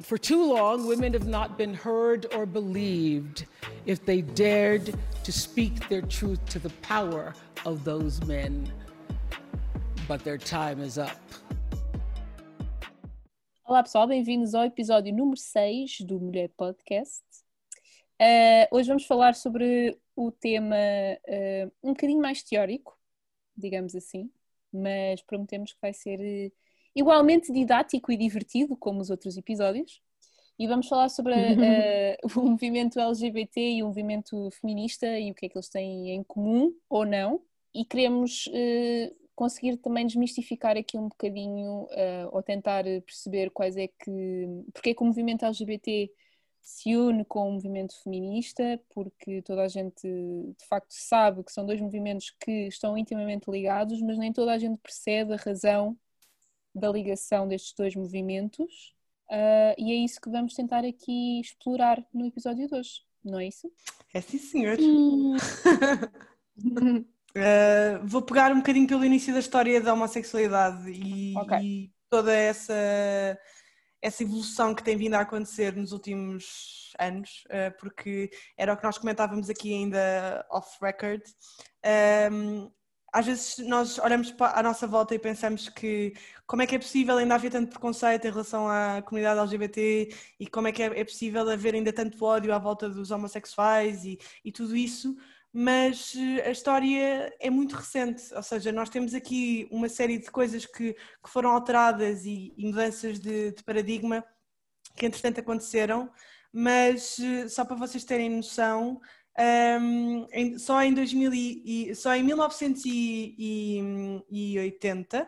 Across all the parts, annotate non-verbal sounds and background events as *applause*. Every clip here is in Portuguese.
For too long, women have not been heard or believed if they dared to speak their truth to the power of those men. But their time is up. Olá pessoal, bem-vindos ao episódio número 6 do Mulher Podcast. Uh, hoje vamos falar sobre o tema uh, um bocadinho mais teórico, digamos assim, mas prometemos que vai ser uh, igualmente didático e divertido, como os outros episódios. E vamos falar sobre *laughs* o movimento LGBT e o movimento feminista e o que é que eles têm em comum ou não. E queremos conseguir também desmistificar aqui um bocadinho uh, ou tentar perceber quais é que porque é que o movimento LGBT se une com o movimento feminista, porque toda a gente de facto sabe que são dois movimentos que estão intimamente ligados, mas nem toda a gente percebe a razão da ligação destes dois movimentos. Uh, e é isso que vamos tentar aqui explorar no episódio de hoje, não é isso? É sim, senhor. Uh, *laughs* *laughs* vou pegar um bocadinho pelo início da história da homossexualidade e, okay. e, toda essa, essa evolução que tem vindo a acontecer nos últimos anos, uh, porque era o que nós comentávamos aqui ainda off-record. Um, às vezes nós olhamos a nossa volta e pensamos que como é que é possível ainda haver tanto preconceito em relação à comunidade LGBT e como é que é, é possível haver ainda tanto ódio à volta dos homossexuais e, e tudo isso, mas eh, a história é muito recente, ou seja, nós temos aqui uma série de coisas que, que foram alteradas e, e mudanças de, de, paradigma que entretanto aconteceram, mas eh, só para vocês terem noção, um, em, só, em 2000 e, só em 1980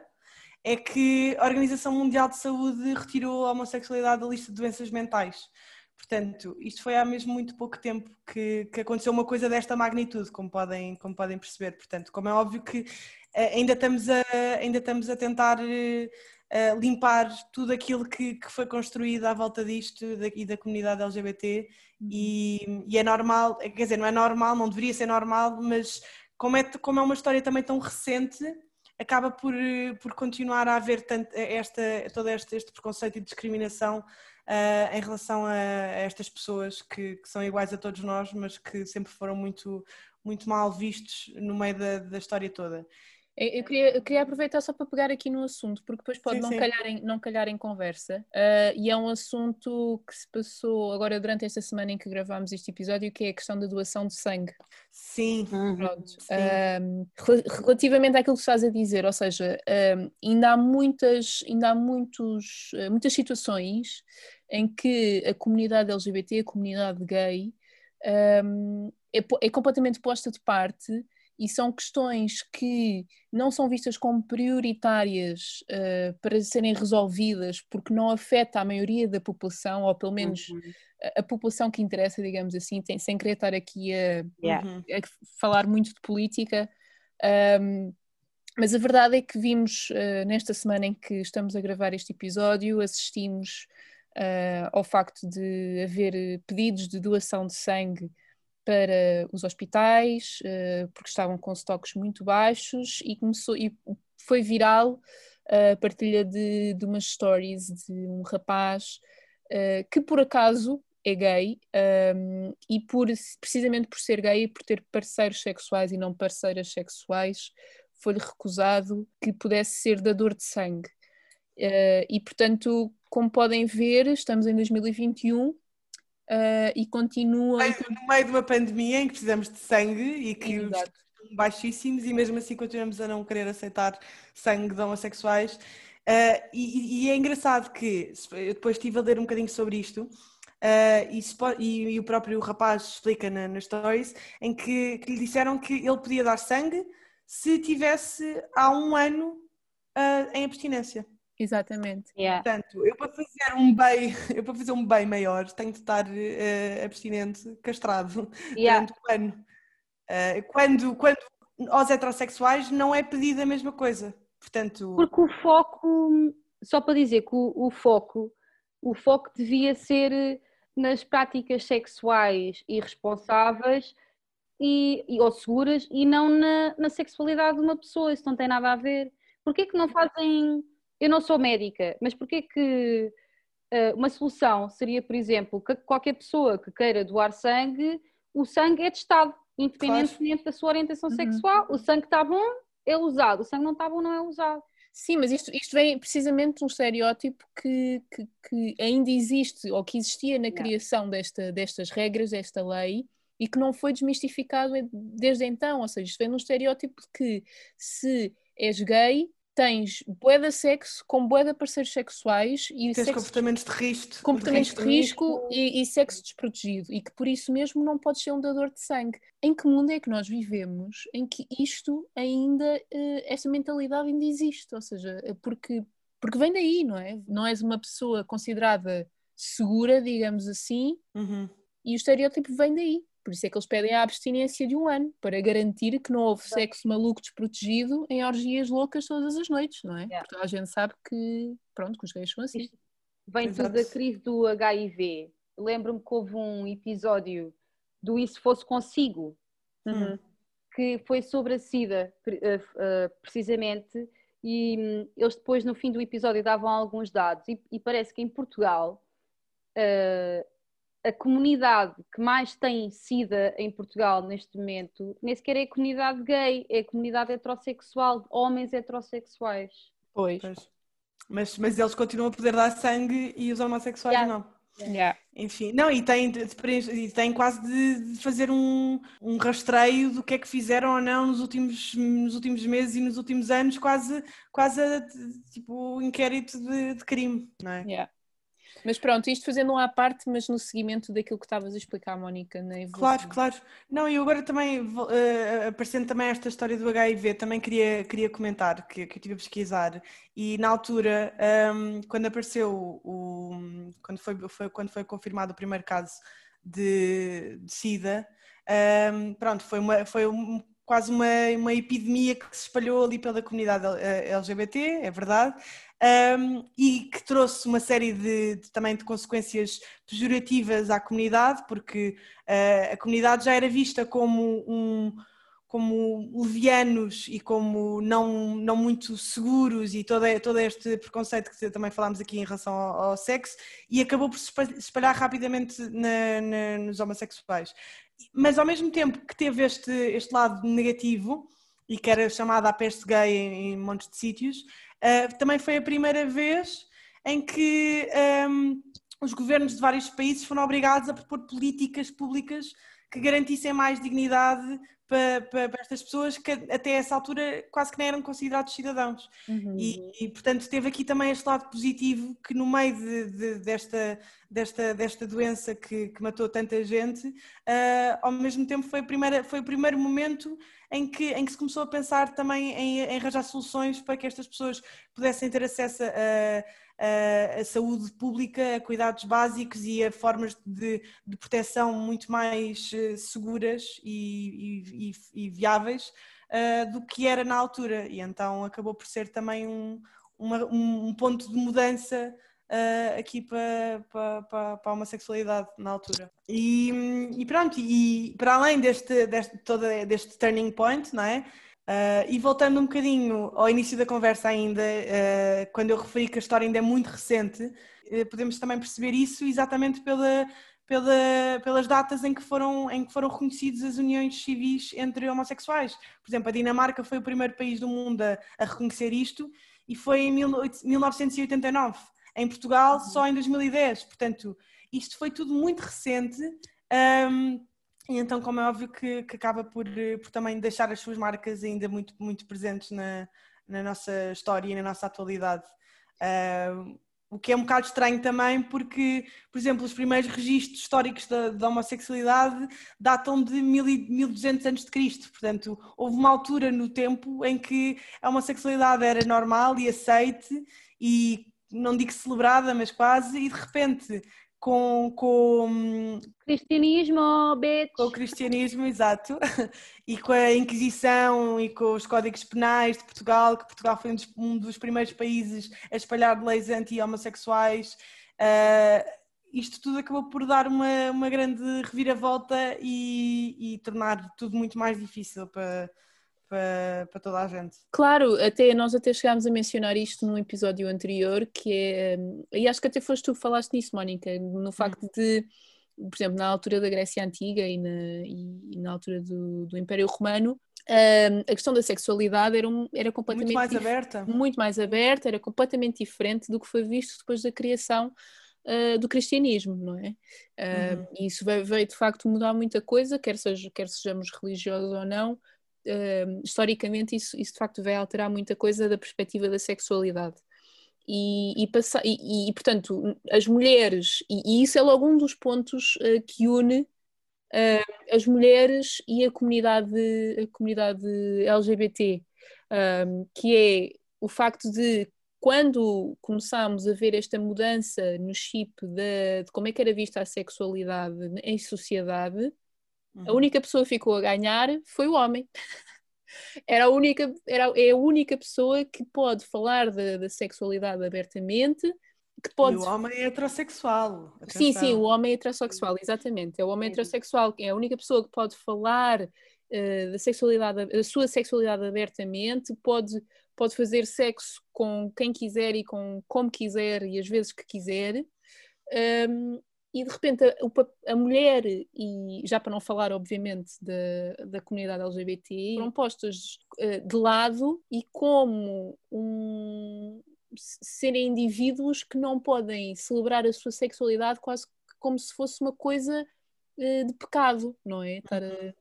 é que a Organização Mundial de Saúde retirou a homossexualidade da lista de doenças mentais. Portanto, isto foi há mesmo muito pouco tempo que, que aconteceu uma coisa desta magnitude, como podem, como podem perceber. Portanto, como é óbvio que eh, ainda estamos a, ainda estamos a tentar uh, limpar tudo aquilo que, que, foi construído à volta disto da, e da comunidade LGBT e, e, é normal, quer dizer, não é normal, não deveria ser normal, mas como é, como é uma história também tão recente, acaba por, por continuar a haver tanto, esta, todo este, este preconceito e discriminação uh, em relação a, a estas pessoas que, que, são iguais a todos nós, mas que sempre foram muito, muito mal vistos no meio da, da história toda. Eu queria, eu queria, aproveitar só para pegar aqui no assunto, porque depois pode sim, não, sim. Calhar em, não calhar em conversa. Uh, e é um assunto que se passou agora durante esta semana em que gravámos este episódio, que é a questão da doação de sangue. Sim. Pronto. Sim. Uh, relativamente àquilo que estás a dizer, ou seja, uh, ainda há muitas, ainda há muitos, muitas situações em que a comunidade LGBT, a comunidade gay, um, é, é completamente posta de parte e são questões que não são vistas como prioritárias uh, para serem resolvidas porque não afeta a maioria da população, ou pelo menos uhum. a, a, população que interessa, digamos assim, tem, sem querer estar aqui a, yeah. a falar muito de política. Um, mas a verdade é que vimos uh, nesta semana em que estamos a gravar este episódio, assistimos uh, ao facto de haver pedidos de doação de sangue para os hospitais, uh, porque estavam com estoques muito baixos e começou e foi viral a partilha de, de umas stories de um rapaz uh, que por acaso é gay um, e por, precisamente por ser gay e por ter parceiros sexuais e não parceiras sexuais foi-lhe recusado que pudesse ser dador de sangue. Uh, e portanto, como podem ver, estamos em 2021 Uh, e continua. No meio de uma pandemia em que precisamos de sangue e que Exato. os baixíssimos, e mesmo assim continuamos a não querer aceitar sangue de homossexuais. Uh, e, e, é engraçado que eu depois estive a ler um bocadinho sobre isto. Uh, e, e, e, o próprio rapaz explica na, nas stories em que, que, lhe disseram que ele podia dar sangue se tivesse há um ano em abstinência. Exatamente. Yeah. Portanto, eu para fazer um bem, *laughs* eu para fazer um bem maior tenho de estar uh, abstinente, castrado *laughs* yeah. durante o ano. Uh, quando, quando aos heterossexuais não é pedido a mesma coisa. Portanto... Porque o foco, só para dizer que o, o foco, o foco devia ser nas práticas sexuais irresponsáveis e, e, ou seguras e não na, na sexualidade de uma pessoa, isso não tem nada a ver. Porquê que não fazem eu não sou médica, mas porquê que uh, uma solução seria, por exemplo, que qualquer pessoa que queira doar sangue, o sangue é testado, independentemente claro. da sua orientação uhum. sexual. O sangue está bom, é usado, o sangue não está bom, não é usado. Sim, mas isto, isto vem precisamente de um estereótipo que, que, que, ainda existe ou que existia na criação desta, destas regras, desta lei, e que não foi desmistificado desde então. Ou seja, isto vem de um estereótipo de que se és gay, tens bué de sexo com bué de parceiros sexuais e tens sexo, comportamentos de risco, comportamentos de risco, e, e, sexo desprotegido e que por isso mesmo não podes ser um dador de sangue. Em que mundo é que nós vivemos em que isto ainda, uh, essa mentalidade ainda existe? Ou seja, eh, porque, porque vem daí, não é? Não és uma pessoa considerada segura, digamos assim, uhum. e o estereótipo vem daí. Por isso é que eles pedem a abstinência de um ano, para garantir que não houve sexo maluco desprotegido em orgias loucas todas as noites, não é? Yeah. Porque a gente sabe que, pronto, que os gays são assim. vem tudo da crise do HIV. Lembro-me que houve um episódio do Isso Fosse Consigo, uhum. que foi sobre a SIDA, eh, eh, precisamente, e hum, eles depois, no fim do episódio, davam alguns dados, e, e parece que em Portugal uh, a comunidade que mais tem SIDA em Portugal neste momento nem sequer é a comunidade gay, é a comunidade heterossexual, homens heterossexuais. Pois. pois. Mas, mas eles continuam a poder dar sangue e os homossexuais yeah. não. Yeah. Enfim, não, e tem, e tem quase de, fazer um, um rastreio do que é que fizeram ou não nos últimos, nos últimos meses e nos últimos anos, quase, quase a, tipo inquérito de, de crime, não é? Yeah. Mas pronto, isto fazendo um à parte, mas no seguimento daquilo que estavas a explicar, Mónica, na evolução. Claro, claro. Não, e agora também, uh, aparecendo também esta história do HIV, também queria, queria comentar, que, que eu estive a pesquisar, e na altura, um, quando apareceu o. quando foi, foi, quando foi confirmado o primeiro caso de, de SIDA, um, pronto, foi, uma, foi um, quase uma, uma epidemia que se espalhou ali pela comunidade LGBT, é verdade, um, e que trouxe uma série de, de, também de consequências pejorativas à comunidade, porque uh, a comunidade já era vista como um como levianos e como não, não muito seguros e todo, todo este preconceito que também falámos aqui em relação ao, ao sexo e acabou por se espalhar rapidamente na, na, nos homossexuais. Mas ao mesmo tempo que teve este, este lado negativo e que era chamada a peste gay em, em montes de sítios, Uh, também foi a primeira vez em que um, os governos de vários países foram obrigados a propor políticas públicas que garantissem mais dignidade para, para, para, estas pessoas que até essa altura quase que nem eram considerados cidadãos. Uhum. E, e, portanto, teve aqui também este lado positivo que, no meio de, de, desta, desta, desta doença que, que matou tanta gente, uh, ao mesmo tempo foi, primeira, foi o primeiro momento em que, em que se começou a pensar também em, em arranjar soluções para que estas pessoas pudessem ter acesso a a, saúde pública, a cuidados básicos e a formas de, de proteção muito mais uh, seguras e, e, e, e viáveis uh, do que era na altura. E então acabou por ser também um, uma, um ponto de mudança Uh, aqui para, para, para, para a homossexualidade na altura. E, e pronto, e para além deste, deste, todo, deste turning point, não é? Uh, e voltando um bocadinho ao início da conversa ainda, uh, quando eu referi que a história ainda é muito recente, uh, podemos também perceber isso exatamente pela, pela, pelas datas em que, foram, foram reconhecidas as uniões civis entre homossexuais. Por exemplo, a Dinamarca foi o primeiro país do mundo a, a reconhecer isto e foi em 1989. Em Portugal, só em 2010. Portanto, isto foi tudo muito recente. Um, e então, como é óbvio que, que acaba por, eh, por, também deixar as suas marcas ainda muito, muito presentes na, na nossa história e na nossa atualidade. Uh, o que é um bocado estranho também, porque, por exemplo, os primeiros registros históricos da, da homossexualidade datam de 1200 a.C. Portanto, houve uma altura no tempo em que a homossexualidade era normal e aceite e não digo celebrada, mas quase, e de repente com, com cristianismo, bitch. com o cristianismo, exato, *laughs* e com a Inquisição e com os códigos penais de Portugal, que Portugal foi um dos, um dos primeiros países a espalhar leis anti-homossexuais. Uh, isto tudo acabou por dar uma, uma grande reviravolta e, e tornar tudo muito mais difícil para, para, para toda a gente. Claro, até nós até chegámos a mencionar isto num episódio anterior, que é, e acho que até foste tu que falaste nisso, Mónica, no facto de, por exemplo, na altura da Grécia Antiga e na, e na altura do, do Império Romano, a questão da sexualidade era, um, era completamente muito mais aberta. Muito mais aberta, era completamente diferente do que foi visto depois da criação uh, do cristianismo, não é? Uh, uhum. Isso veio, veio, de facto mudar muita coisa, quer, seja, quer sejamos religiosos ou não. Uh, historicamente, isso, isso de facto vai alterar muita coisa da perspectiva da sexualidade. E, e, passa, e, e portanto, as mulheres, e, isso é logo um dos pontos que une uh, as mulheres e a comunidade, a comunidade LGBT, um, que é o facto de quando começámos a ver esta mudança no chip de, de como é que era vista a sexualidade em sociedade, uhum. a única pessoa que ficou a ganhar foi o homem. *laughs* era a única, era, é a única pessoa que pode falar da da abertamente que pode... E o homem é heterossexual. Atenção. Sim, sim, o homem é heterossexual, exatamente. É o homem heterossexual, é a única pessoa que pode falar uh, da sexualidade, da sua sexualidade abertamente, pode, pode fazer sexo com quem quiser e com como quiser e as vezes que quiser. Um, e de repente a, a, mulher, e já para não falar, obviamente, da, da comunidade LGBT, foram postas uh, de lado e como um, serem indivíduos que não podem celebrar a sua sexualidade quase como se fosse uma coisa uh, de pecado, não é? Estar a, uhum.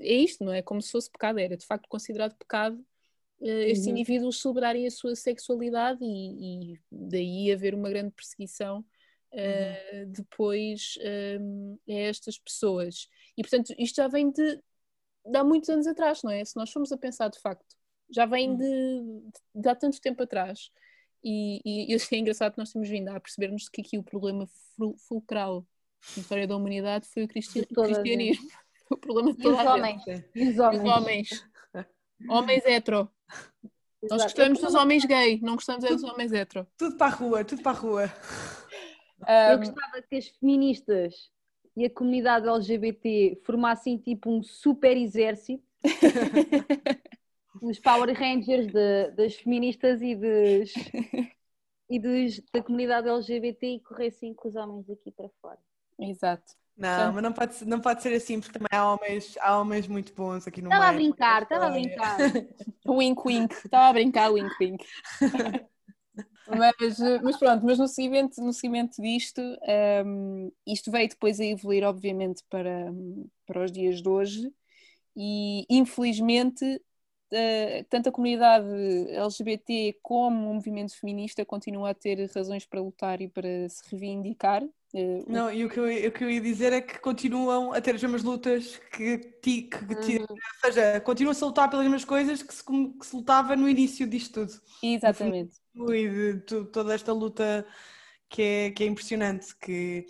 é isto, não é? Como se fosse pecado, era de facto considerado pecado uh, estes uhum. indivíduos celebrarem a sua sexualidade e, e daí haver uma grande perseguição uh, depois um, a estas pessoas. E portanto, isto já vem de, de há muitos anos atrás, não é? Se nós formos a pensar de facto, já vem uhum. de, de, há tanto tempo atrás. E, e, e *laughs* é engraçado que nós temos vindo a percebermos que aqui o problema fulcral na história da humanidade foi o cristianismo. *laughs* O problema de toda e os homens. E os homens. Os homens. homens hetero. Exato. Nós gostamos dos homens gay, não gostamos tudo, é dos homens hetero. Tudo para a rua, tudo para a rua. Eu gostava que as feministas e a comunidade LGBT formassem tipo um super exército *laughs* os Power Rangers de, das feministas e, dos, e dos, da comunidade LGBT e corressem com os homens aqui para fora. Exato. Não, mas não pode, ser, não pode ser assim, porque também há homens, há homens muito bons aqui no Estava a brincar, estava *laughs* a brincar. wink wink, estava a brincar, wink wink. Mas, mas pronto, mas no seguimento, no seguimento disto, um, isto veio depois a evoluir, obviamente, para, para os dias de hoje, e infelizmente uh, tanto a comunidade LGBT como o movimento feminista continuam a ter razões para lutar e para se reivindicar. Não, e o que, eu, o que eu ia dizer é que continuam a ter as mesmas lutas que, que, que uhum. ou seja, continuam-se a lutar pelas mesmas coisas que se, que se lutava no início disto tudo. Exatamente. E de, de, toda esta luta que é, que é impressionante, que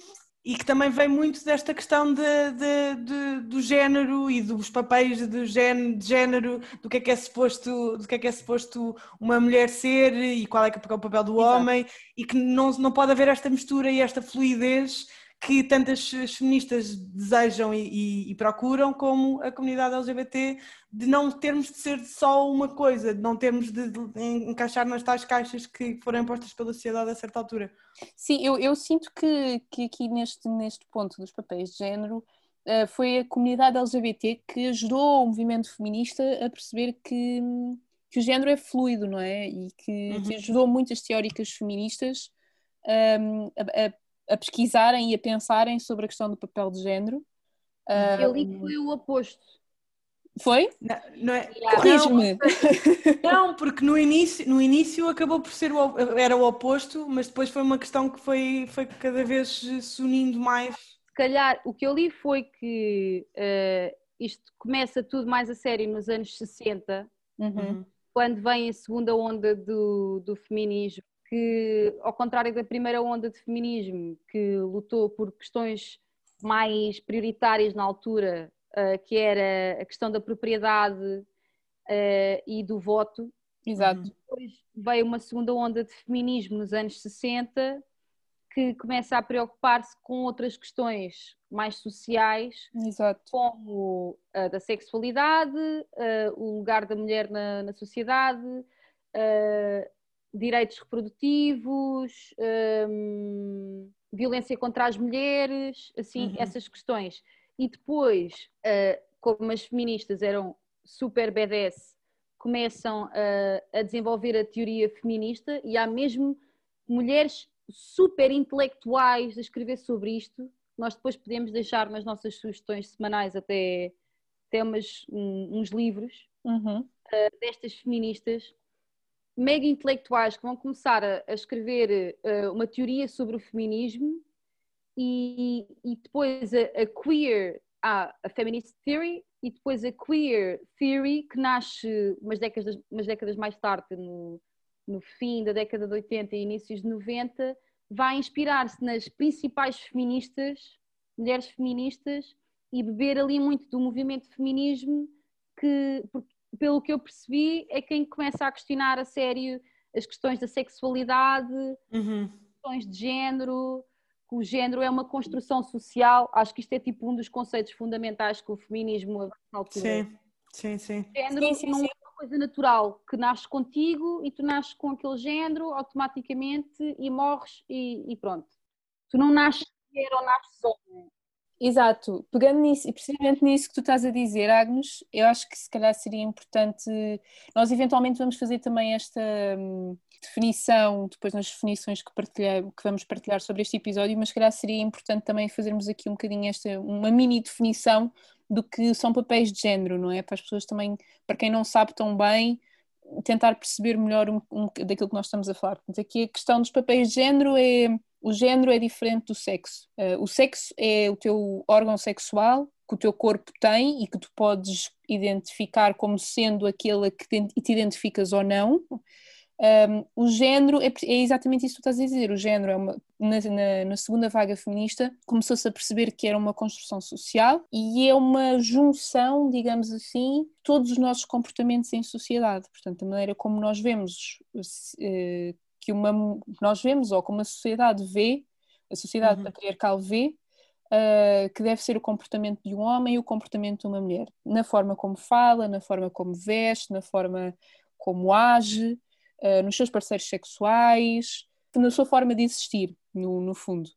e que também vem muito desta questão de, de, de, do género e dos papéis de género, de género, do que é que é suposto, do que é que é suposto uma mulher ser e qual é que é o papel do Exato. homem e que não, não pode haver esta mistura e esta fluidez que tantas feministas desejam e, e, e, procuram, como a comunidade LGBT, de não termos de ser só uma coisa, de não termos de, encaixar nas tais caixas que foram impostas pela sociedade a certa altura. Sim, eu, eu sinto que, que aqui neste, neste ponto dos papéis de género uh, foi a comunidade LGBT que ajudou o movimento feminista a perceber que, que o género é fluido, não é? E que, uhum. que ajudou muitas teóricas feministas um, a, a a pesquisarem e a pensarem sobre a questão do papel de género. Eu li que foi o oposto. Foi? Não, não é. Corrige-me. Não, porque no início, no início acabou por ser o, era o oposto, mas depois foi uma questão que foi, foi cada vez se unindo mais. Se calhar o que eu li foi que uh, isto começa tudo mais a sério nos anos 60, uhum. quando vem a segunda onda do, do feminismo que, ao contrário da primeira onda de feminismo, que lutou por questões mais prioritárias na altura, uh, que era a questão da propriedade uh, e do voto. Exato. Depois veio uma segunda onda de feminismo nos anos 60, que começa a preocupar-se com outras questões mais sociais, Exato. como a da sexualidade, uh, o lugar da mulher na, na sociedade, direitos reprodutivos, um, violência contra as mulheres, assim, uhum. essas questões. E depois, uh, como as feministas eram super BDS, começam a, a desenvolver a teoria feminista e há mesmo mulheres super intelectuais a escrever sobre isto. Nós depois podemos deixar nas nossas sugestões semanais até, até umas, um, uns livros uhum. uh, destas feministas mega intelectuais que vão começar a, a escrever uh, uma teoria sobre o feminismo e, e depois a, a queer, a feminist theory e depois a queer theory que nasce umas décadas, umas décadas mais tarde no, no fim da década de 80 e inícios de 90, vai inspirar-se nas principais feministas, mulheres feministas, e beber ali muito do movimento feminismo, que, pelo que eu percebi, é quem começa a questionar a sério as questões da sexualidade, uhum. questões de género, que o género é uma construção social. Acho que isto é tipo um dos conceitos fundamentais que o feminismo altura. Sim, sim, sim. Género sim, sim, não sim coisa natural que nasce contigo e tu nasces com aquele género automaticamente e morres e, e pronto. Tu não nasces mulher ou nasces homem. Exato, pegando nisso e precisamente nisso que tu estás a dizer, Agnes, eu acho que se calhar seria importante, nós eventualmente vamos fazer também esta hum, definição, depois nas definições que, que vamos partilhar sobre este episódio, mas se calhar seria importante também fazermos aqui um bocadinho esta, uma mini definição do que são papéis de género, não é? Para as pessoas também, para quem não sabe tão bem, tentar perceber melhor um, um, daquilo que nós estamos a falar. Portanto, aqui a questão dos papéis de género é. O género é diferente do sexo. Uh, o sexo é o teu órgão sexual que o teu corpo tem e que tu podes identificar como sendo aquele que te identificas ou não. Um, o género é, é, exatamente isso que tu estás a dizer. O género é uma, na, na, na segunda vaga feminista começou-se a perceber que era uma construção social e é uma junção, digamos assim, todos os nossos comportamentos em sociedade. Portanto, a maneira como nós vemos uh, que uma nós vemos ou como a sociedade vê, a sociedade uhum. patriarcal vê, Uh, que deve ser o comportamento de um homem e o comportamento de uma mulher, na forma como fala, na forma como veste, na forma como age, uh, nos seus parceiros sexuais, na sua forma de existir, no, no fundo.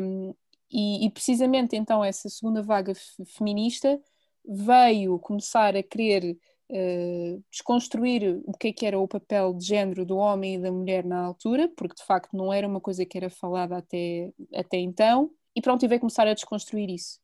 Um, e, e, precisamente então essa segunda vaga feminista veio começar a querer uh, desconstruir o que é que era o papel de género do homem e da mulher na altura, porque de facto não era uma coisa que era falada até, até então, e pronto, e veio começar a desconstruir isso.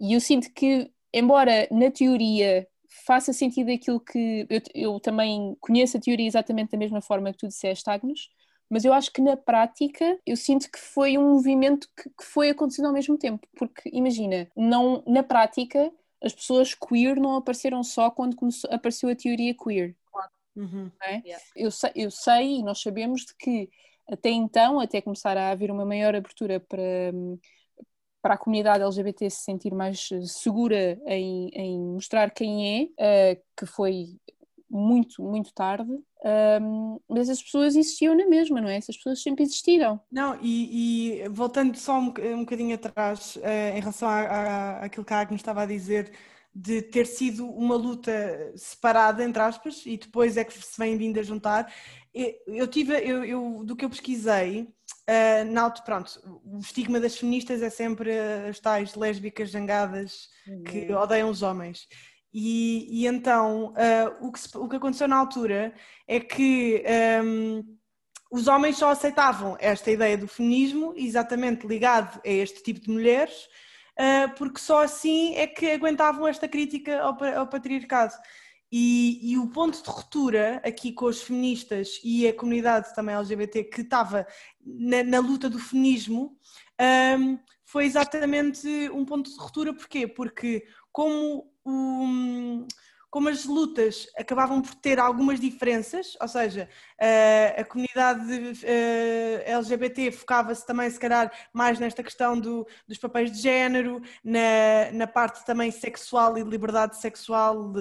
E eu sinto que, embora na teoria faça sentido aquilo que eu, eu, também conheço a teoria exatamente da mesma forma que tu disseste, Agnes, mas eu acho que na prática eu sinto que foi um movimento que, que foi acontecendo ao mesmo tempo, porque imagina, não, na prática as pessoas queer não apareceram só quando começou, apareceu a teoria queer. Uhum. É? Yeah. Eu, sei, eu sei e nós sabemos de que até então, até começar a haver uma maior abertura para para a comunidade LGBT se sentir mais segura em, em mostrar quem é, uh, que foi muito, muito tarde, um, mas as pessoas existiam na mesma, não é? Essas pessoas sempre existiram. Não, e, e voltando só um, um bocadinho atrás, uh, em relação àquilo que a Agnes estava a dizer, de ter sido uma luta separada, entre aspas, e depois é que se vem vindo a juntar, eu tive, eu, eu do que eu pesquisei, Uh, na pronto, o estigma das feministas é sempre as tais lésbicas zangadas que uhum. odeiam os homens. E, e então, uh, o, que se, o que aconteceu na altura é que um, os homens só aceitavam esta ideia do feminismo, exatamente ligado a este tipo de mulheres, uh, porque só assim é que aguentavam esta crítica ao, ao patriarcado. E, e, o ponto de ruptura aqui com os feministas e a comunidade também LGBT que estava na, na luta do feminismo um, foi exatamente um ponto de ruptura. Porquê? Porque como o como as lutas acabavam por ter algumas diferenças, ou seja, a comunidade LGBT focava-se também, se calhar, mais nesta questão do, dos papéis de género, na, na parte também sexual e liberdade sexual,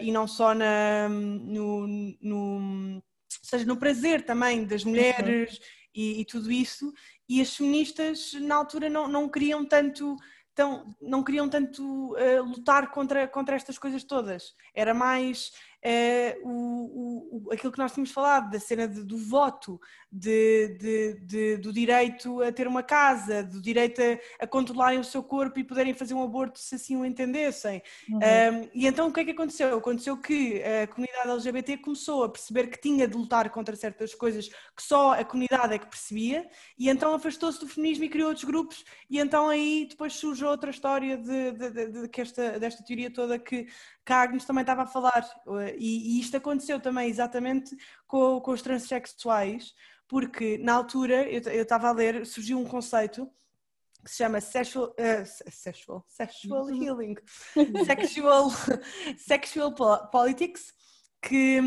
e não só na, no, no, seja, no prazer também das mulheres. Uhum e, e tudo isso, e as feministas na altura não, não queriam tanto tão, não queriam tanto uh, lutar contra, contra estas coisas todas. Era mais uh, o, o, aquilo que nós tínhamos falado, da cena de, do voto, de, de, de, do direito a ter uma casa, do direito a, a, controlarem o seu corpo e poderem fazer um aborto se assim o entendessem. Uhum. Um, e então o que é que aconteceu? Aconteceu que a comunidade LGBT começou a perceber que tinha de lutar contra certas coisas que só a comunidade é que percebia, e então afastou-se do feminismo e criou outros grupos, e então aí depois surge outra história de, de, de, de desta teoria toda que, que a Agnes também estava a falar, e, e isto aconteceu também exatamente com, com os transexuais, porque na altura eu, eu estava a ler, surgiu um conceito que se chama sexual, uh, sexual, sexual *laughs* healing, sexual, *laughs* sexual politics, que,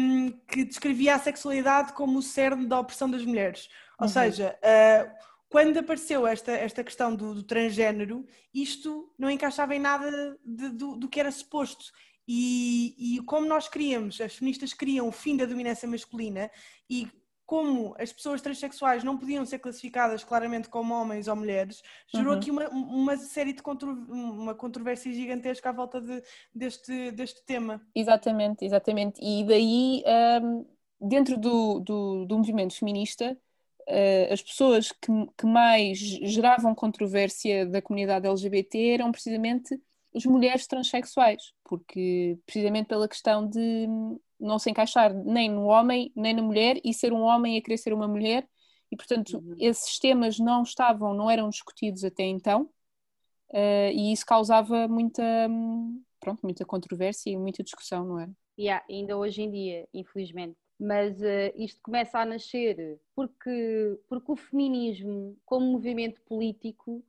que, descrevia a sexualidade como o cerne da opressão das mulheres. Ou uhum. seja, uh, quando apareceu esta, esta questão do, do, transgênero, isto não encaixava em nada de, do, do que era suposto. E, e, como nós queríamos, as feministas queriam o fim da dominância masculina e como as pessoas transexuais não podiam ser classificadas claramente como homens ou mulheres, gerou uhum. aqui uma, uma série de contro, uma controvérsia gigantesca à volta de, deste, deste tema. Exatamente, exatamente. E daí, um, dentro do, do, do, movimento feminista, uh, as pessoas que, que mais geravam controvérsia da comunidade LGBT eram precisamente as mulheres transexuais, porque precisamente pela questão de não se encaixar nem no homem nem na mulher e ser um homem a querer ser uma mulher e portanto uhum. esses temas não estavam, não eram discutidos até então uh, e isso causava muita, pronto, muita controvérsia e muita discussão, não era? Yeah, ainda hoje em dia, infelizmente. Mas uh, isto começa a nascer porque, porque o feminismo, como movimento político,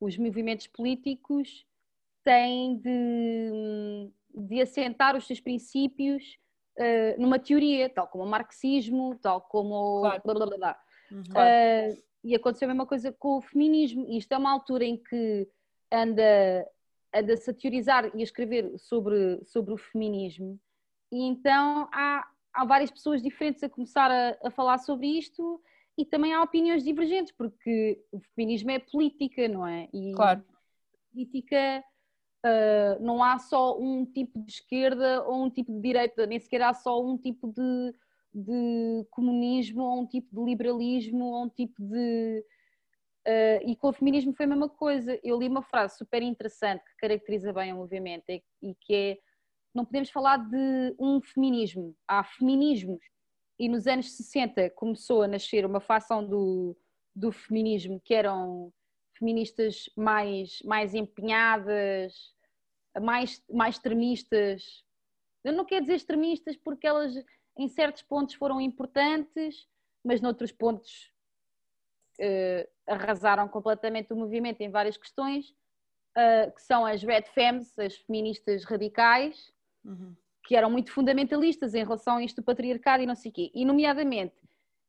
os movimentos políticos têm de, de assentar os seus princípios uh, numa teoria, tal como o marxismo, tal como. Claro. Blá, blá, blá, uhum. uh, e aconteceu a mesma coisa com o feminismo. Isto é uma altura em que anda, anda-se a teorizar e a escrever sobre, sobre o feminismo, e então há, há várias pessoas diferentes a começar a, a falar sobre isto e também há opiniões divergentes, porque o feminismo é política, não é? E claro. política Uh, não há só um tipo de esquerda ou um tipo de direita, nem sequer há só um tipo de, de comunismo ou um tipo de liberalismo ou um tipo de. Uh, e com o feminismo foi a mesma coisa. Eu li uma frase super interessante que caracteriza bem o movimento e, que é: não podemos falar de um feminismo, há feminismos. E nos anos 60 começou a nascer uma facção do, do feminismo que eram feministas mais, mais empenhadas, mais, mais extremistas. Eu não quero dizer extremistas porque elas em certos pontos foram importantes, mas noutros pontos uh, arrasaram completamente o movimento em várias questões, uh, que são as Red Femmes, as feministas radicais, uhum. que eram muito fundamentalistas em relação a isto do patriarcado e não sei o quê. E, nomeadamente,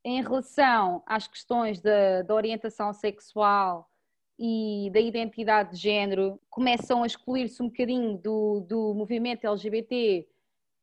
em relação às questões da, da orientação sexual, e da identidade de género começam a excluir-se um bocadinho do, do movimento LGBT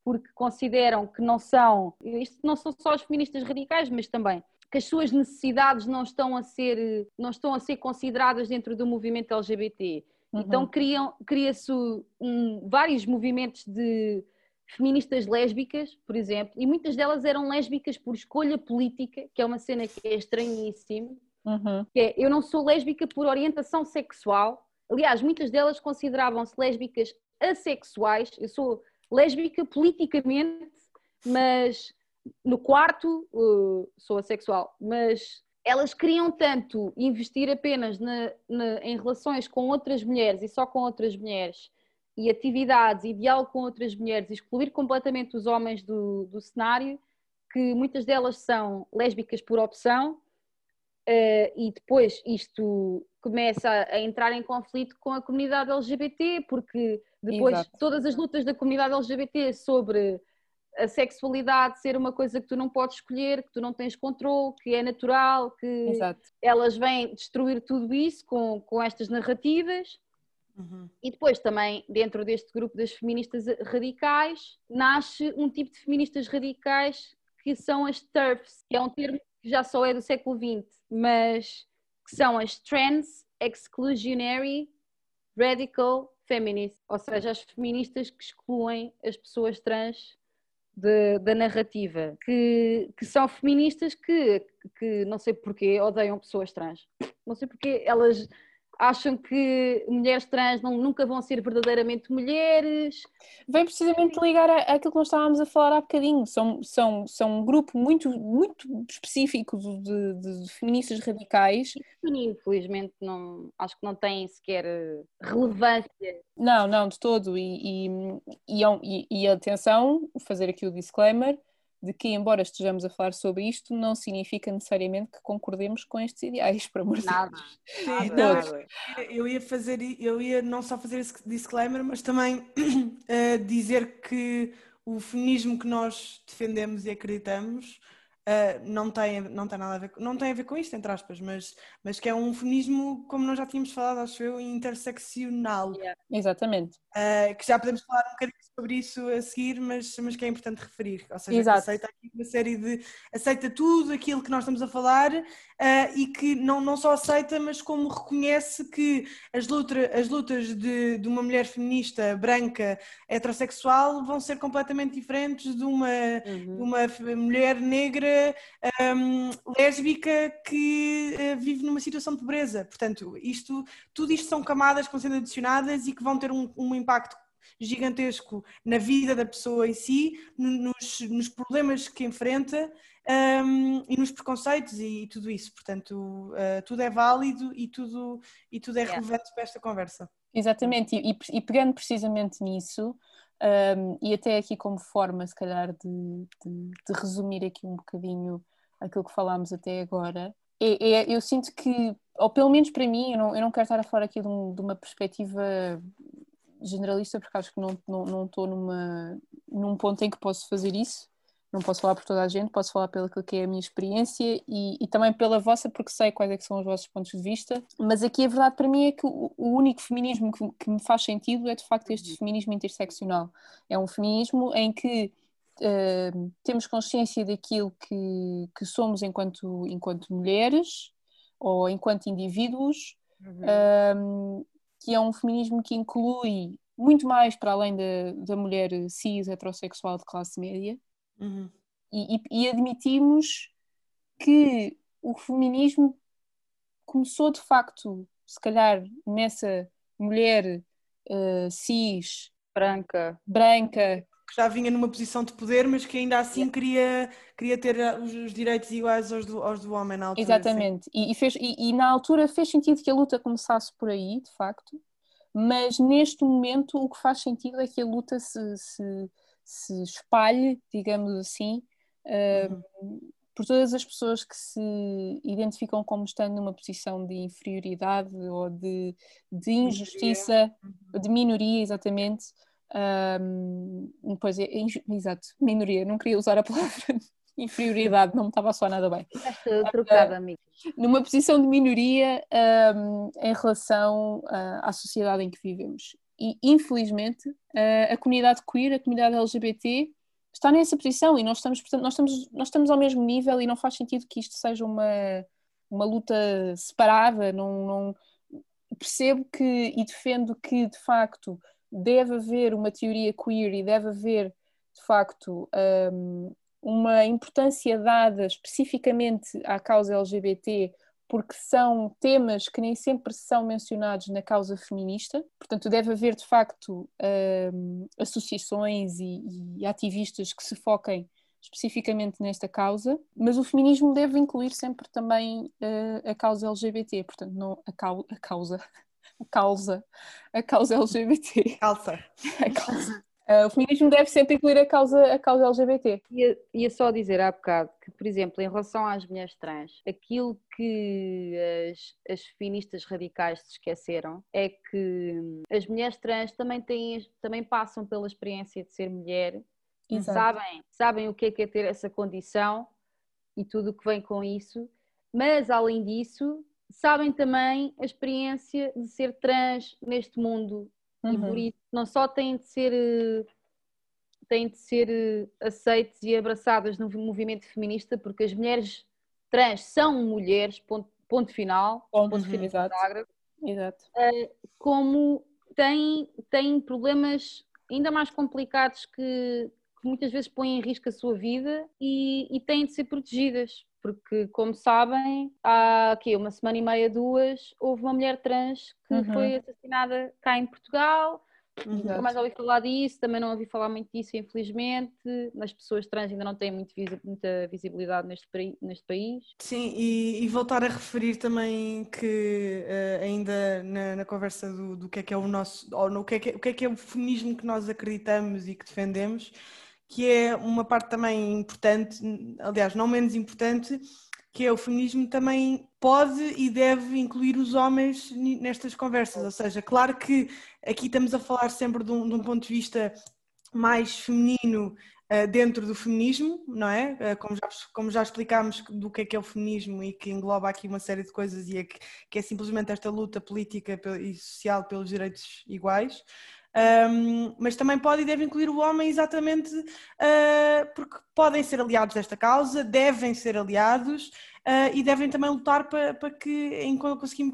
porque consideram que não são, isto não são só as feministas radicais, mas também que as suas necessidades não estão a ser, não estão a ser consideradas dentro do movimento LGBT. Uhum. Então criam, cria-se um, vários movimentos de feministas lésbicas, por exemplo, e muitas delas eram lésbicas por escolha política, que é uma cena que é estranhíssima, Uhum. Que é, eu não sou lésbica por orientação sexual. Aliás, muitas delas consideravam-se lésbicas assexuais. Eu sou lésbica politicamente, mas no quarto uh, sou assexual. Mas elas queriam tanto investir apenas na, na, em relações com outras mulheres e só com outras mulheres e atividades e diálogo com outras mulheres, excluir completamente os homens do, do cenário, que muitas delas são lésbicas por opção Uh, e depois isto começa a, entrar em conflito com a comunidade LGBT, porque depois Exato. todas as lutas da comunidade LGBT sobre a sexualidade ser uma coisa que tu não podes escolher, que tu não tens controle, que é natural, que Exato. elas vêm destruir tudo isso com, com estas narrativas. Uhum. E depois também, dentro deste grupo das feministas radicais, nasce um tipo de feministas radicais que são as TERFs, que é um termo que já só é do século XX, mas que são as Trans Exclusionary Radical Feminists, ou seja, as feministas que excluem as pessoas trans de, da narrativa, que, que são feministas que, que não sei porquê odeiam pessoas trans. Não sei porquê elas acham que mulheres trans não, nunca vão ser verdadeiramente mulheres. Vem precisamente ligar àquilo que nós estávamos a falar há bocadinho. São, são, são um grupo muito, muito específico de, de feministas radicais. Infelizmente não, acho que não têm sequer relevância. Não, não, de todo. E, e, e, e atenção, fazer aqui o disclaimer de que, embora estejamos a falar sobre isto, não significa necessariamente que concordemos com estes ideais, *laughs* por amor de Deus. Sim, nada. Eu ia fazer, eu ia não só fazer esse disclaimer, mas também uh, *clears throat* dizer que o feminismo que nós defendemos e acreditamos Uh, não, tem, não tem nada a ver, não tem a ver com isto, entre aspas, mas, mas que é um feminismo, como nós já tínhamos falado, acho eu, interseccional. Yeah. Exatamente. Uh, que já podemos falar um bocadinho sobre isso a seguir, mas, mas que é importante referir. Ou seja, aceita aqui uma série de. aceita tudo aquilo que nós estamos a falar uh, e que não, não só aceita, mas como reconhece que as, luta, as lutas de, de uma mulher feminista branca heterossexual vão ser completamente diferentes de uma, uhum. uma mulher negra um, lésbica que uh, vive numa situação de pobreza. Portanto, isto, tudo isto são camadas que vão sendo adicionadas e que vão ter um, um impacto gigantesco na vida da pessoa em si, nos, nos problemas que enfrenta um, e nos preconceitos e, e tudo isso. Portanto, uh, tudo é válido e tudo, e tudo é yeah. relevante para esta conversa. Exatamente, e, e pegando precisamente nisso, um, e até aqui como forma, se calhar, de, de, de, resumir aqui um bocadinho aquilo que falámos até agora, é, é, eu sinto que, ou pelo menos para mim, eu não, eu não quero estar a falar aqui de, um, de uma perspectiva generalista, porque acho que não, não, não estou numa, num ponto em que posso fazer isso, não posso falar por toda a gente, posso falar pelo que é a minha experiência e, e também pela vossa, porque sei quais é são os vossos pontos de vista. Mas aqui a verdade para mim é que o, o único feminismo que, que, me faz sentido é de facto este uhum. feminismo interseccional. É um feminismo em que uh, temos consciência daquilo que, que somos enquanto, enquanto mulheres ou enquanto indivíduos, uhum. uh, que é um feminismo que inclui muito mais para além da, da mulher cis heterossexual de classe média Uhum. E, e, e admitimos que o feminismo começou de facto, se calhar, nessa mulher uh, cis, branca, branca já vinha numa posição de poder, mas que ainda assim queria, queria ter os, os direitos iguais aos do, aos do homem na altura. Exatamente, e, e, fez, e, e, na altura fez sentido que a luta começasse por aí, de facto, mas neste momento o que faz sentido é que a luta se, se se espalhe, digamos assim, uh, uhum. por todas as pessoas que se identificam como estando numa posição de inferioridade ou de, de injustiça, minoria. de minoria, exatamente. Um, pois é, exato, minoria, não queria usar a palavra *laughs* inferioridade, não me estava só nada bem. Trocada, amigo. Numa posição de minoria um, em relação uh, à sociedade em que vivemos e infelizmente a comunidade queer, a comunidade LGBT está nessa posição e nós estamos, portanto, nós estamos, nós estamos ao mesmo nível e não faz sentido que isto seja uma, uma luta separada, não, não percebo que e defendo que de facto deve haver uma teoria queer e deve haver de facto um, uma importância dada especificamente à causa LGBT porque são temas que nem sempre são mencionados na causa feminista, portanto, deve haver de facto um, associações e, e, ativistas que se foquem especificamente nesta causa, mas o feminismo deve incluir sempre também uh, a causa LGBT, portanto, não a, cau a causa. A causa, a causa LGBT. Calça. A causa. Uh, o feminismo deve sempre incluir a causa, a causa LGBT. Ia, ia só dizer há bocado que, por exemplo, em relação às mulheres trans, aquilo que as, as feministas radicais se esqueceram é que as mulheres trans também, têm, também passam pela experiência de ser mulher e sabem, sabem o que é, que é ter essa condição e tudo o que vem com isso, mas além disso, sabem também a experiência de ser trans neste mundo Uhum. E por uhum. isso não só têm de ser eh, têm de ser eh, aceites e abraçadas no movimento feminista, porque as mulheres trans são mulheres, ponto, ponto final. Ponto, ponto final, exato. exato. Uh, como têm, têm problemas ainda mais complicados que, que, muitas vezes põem em risco a sua vida e, e têm de ser protegidas. Porque, como sabem, há aqui uma semana e meia, duas, houve uma mulher trans que uhum. foi assassinada cá em Portugal Nunca mais ouvi falar disso, também não ouvi falar muito disso, infelizmente. As pessoas trans ainda não têm muita visibilidade neste, neste país. Sim, e, e, voltar a referir também que uh, ainda na, na conversa do, do, que é que é o nosso, ou no que é que é, o que é que é o feminismo que nós acreditamos e que defendemos, que é uma parte também importante, aliás, não menos importante, que é o feminismo também pode e deve incluir os homens nestas conversas. Ou seja, claro que aqui estamos a falar sempre de um, de um ponto de vista mais feminino uh, dentro do feminismo, não é? Uh, como, já, como já explicámos do que é que é o feminismo e que engloba aqui uma série de coisas e é que, que é simplesmente esta luta política e social pelos direitos iguais. Um, mas também pode e deve incluir o homem exatamente uh, porque podem ser aliados desta causa, devem ser aliados uh, e devem também lutar para, para que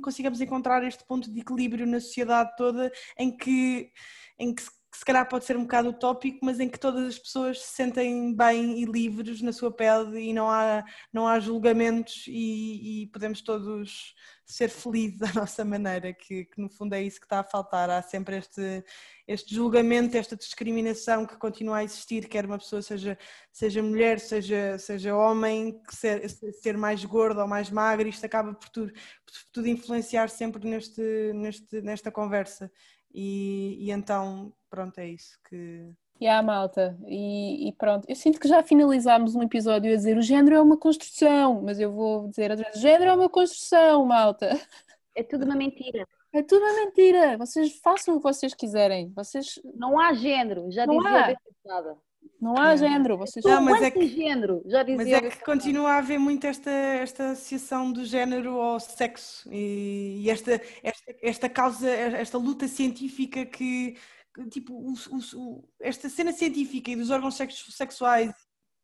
consigamos encontrar este ponto de equilíbrio na sociedade toda em que, em que que se calhar pode ser um bocado utópico, mas em que todas as pessoas se sentem bem e livres na sua pele e não há, não há julgamentos e, e podemos todos ser felizes *laughs* à nossa maneira, que, que, no fundo é isso que está a faltar. Há sempre este, este julgamento, esta discriminação que continua a existir, quer uma pessoa seja, seja mulher, seja, seja homem, que ser, ser mais gordo ou mais magro, isto acaba por tudo, por tudo influenciar sempre neste, neste, nesta conversa. E, e então, pronto, é isso que. E yeah, malta, e, e, pronto, eu sinto que já finalizámos um episódio a dizer o género é uma construção, mas eu vou dizer outra vez, o género é uma construção, malta. É tudo uma mentira. É tudo uma mentira. Vocês façam o que vocês quiserem. Vocês... Não há género, já não dizia há. Não há género, vocês não, mas é que, género, já dizia. Mas é que continua a haver muito esta, esta associação do género ao sexo e, e esta, esta, esta causa, esta luta científica que tipo, o, o, esta cena científica e dos órgãos sexuais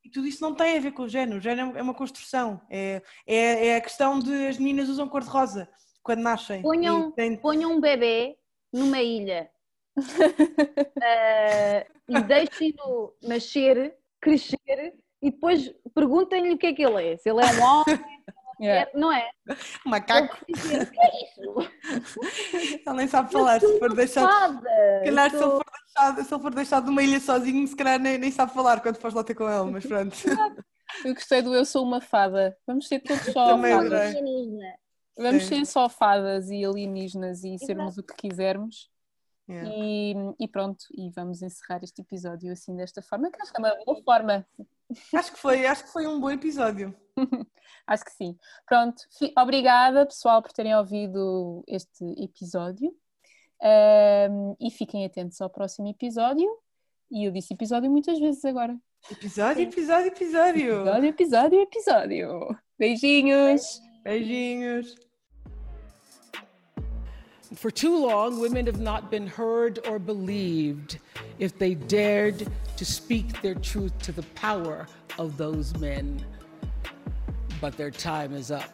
e tudo isso não tem a ver com o género, o género é uma construção, é, é, é a questão de as meninas usam cor-de-rosa quando nascem. Ponham, tem... ponham um bebê numa ilha uh, *laughs* e deixem-no nascer, crescer e depois perguntem-lhe o que é que ele é. Se ele é um homem, yeah. não é? *laughs* Macaco. Dizer, o que é isso? *laughs* ele nem sabe falar. Se for deixado. Calhar, se, ele for deixado, se ele for deixado numa ilha sozinho, se calhar nem, nem sabe falar quando fores lá ter com ele, mas *laughs* pronto. Eu gostei do Eu Sou uma Fada. Vamos ser todos só fadas. Vamos Sim. ser só fadas e alienígenas e sermos o que quisermos. Yeah. E, e, pronto, e vamos encerrar este episódio assim desta forma, que acho que é uma boa forma. Acho que foi, acho que foi um bom episódio. *laughs* acho que sim. Pronto, obrigada pessoal por terem ouvido este episódio. Um, e fiquem atentos ao próximo episódio. E eu disse episódio muitas vezes agora. Episódio, episódio, episódio. Episódio, episódio, episódio. Beijinhos. Beijinhos. For too long, women have not been heard or believed if they dared to speak their truth to the power of those men. But their time is up.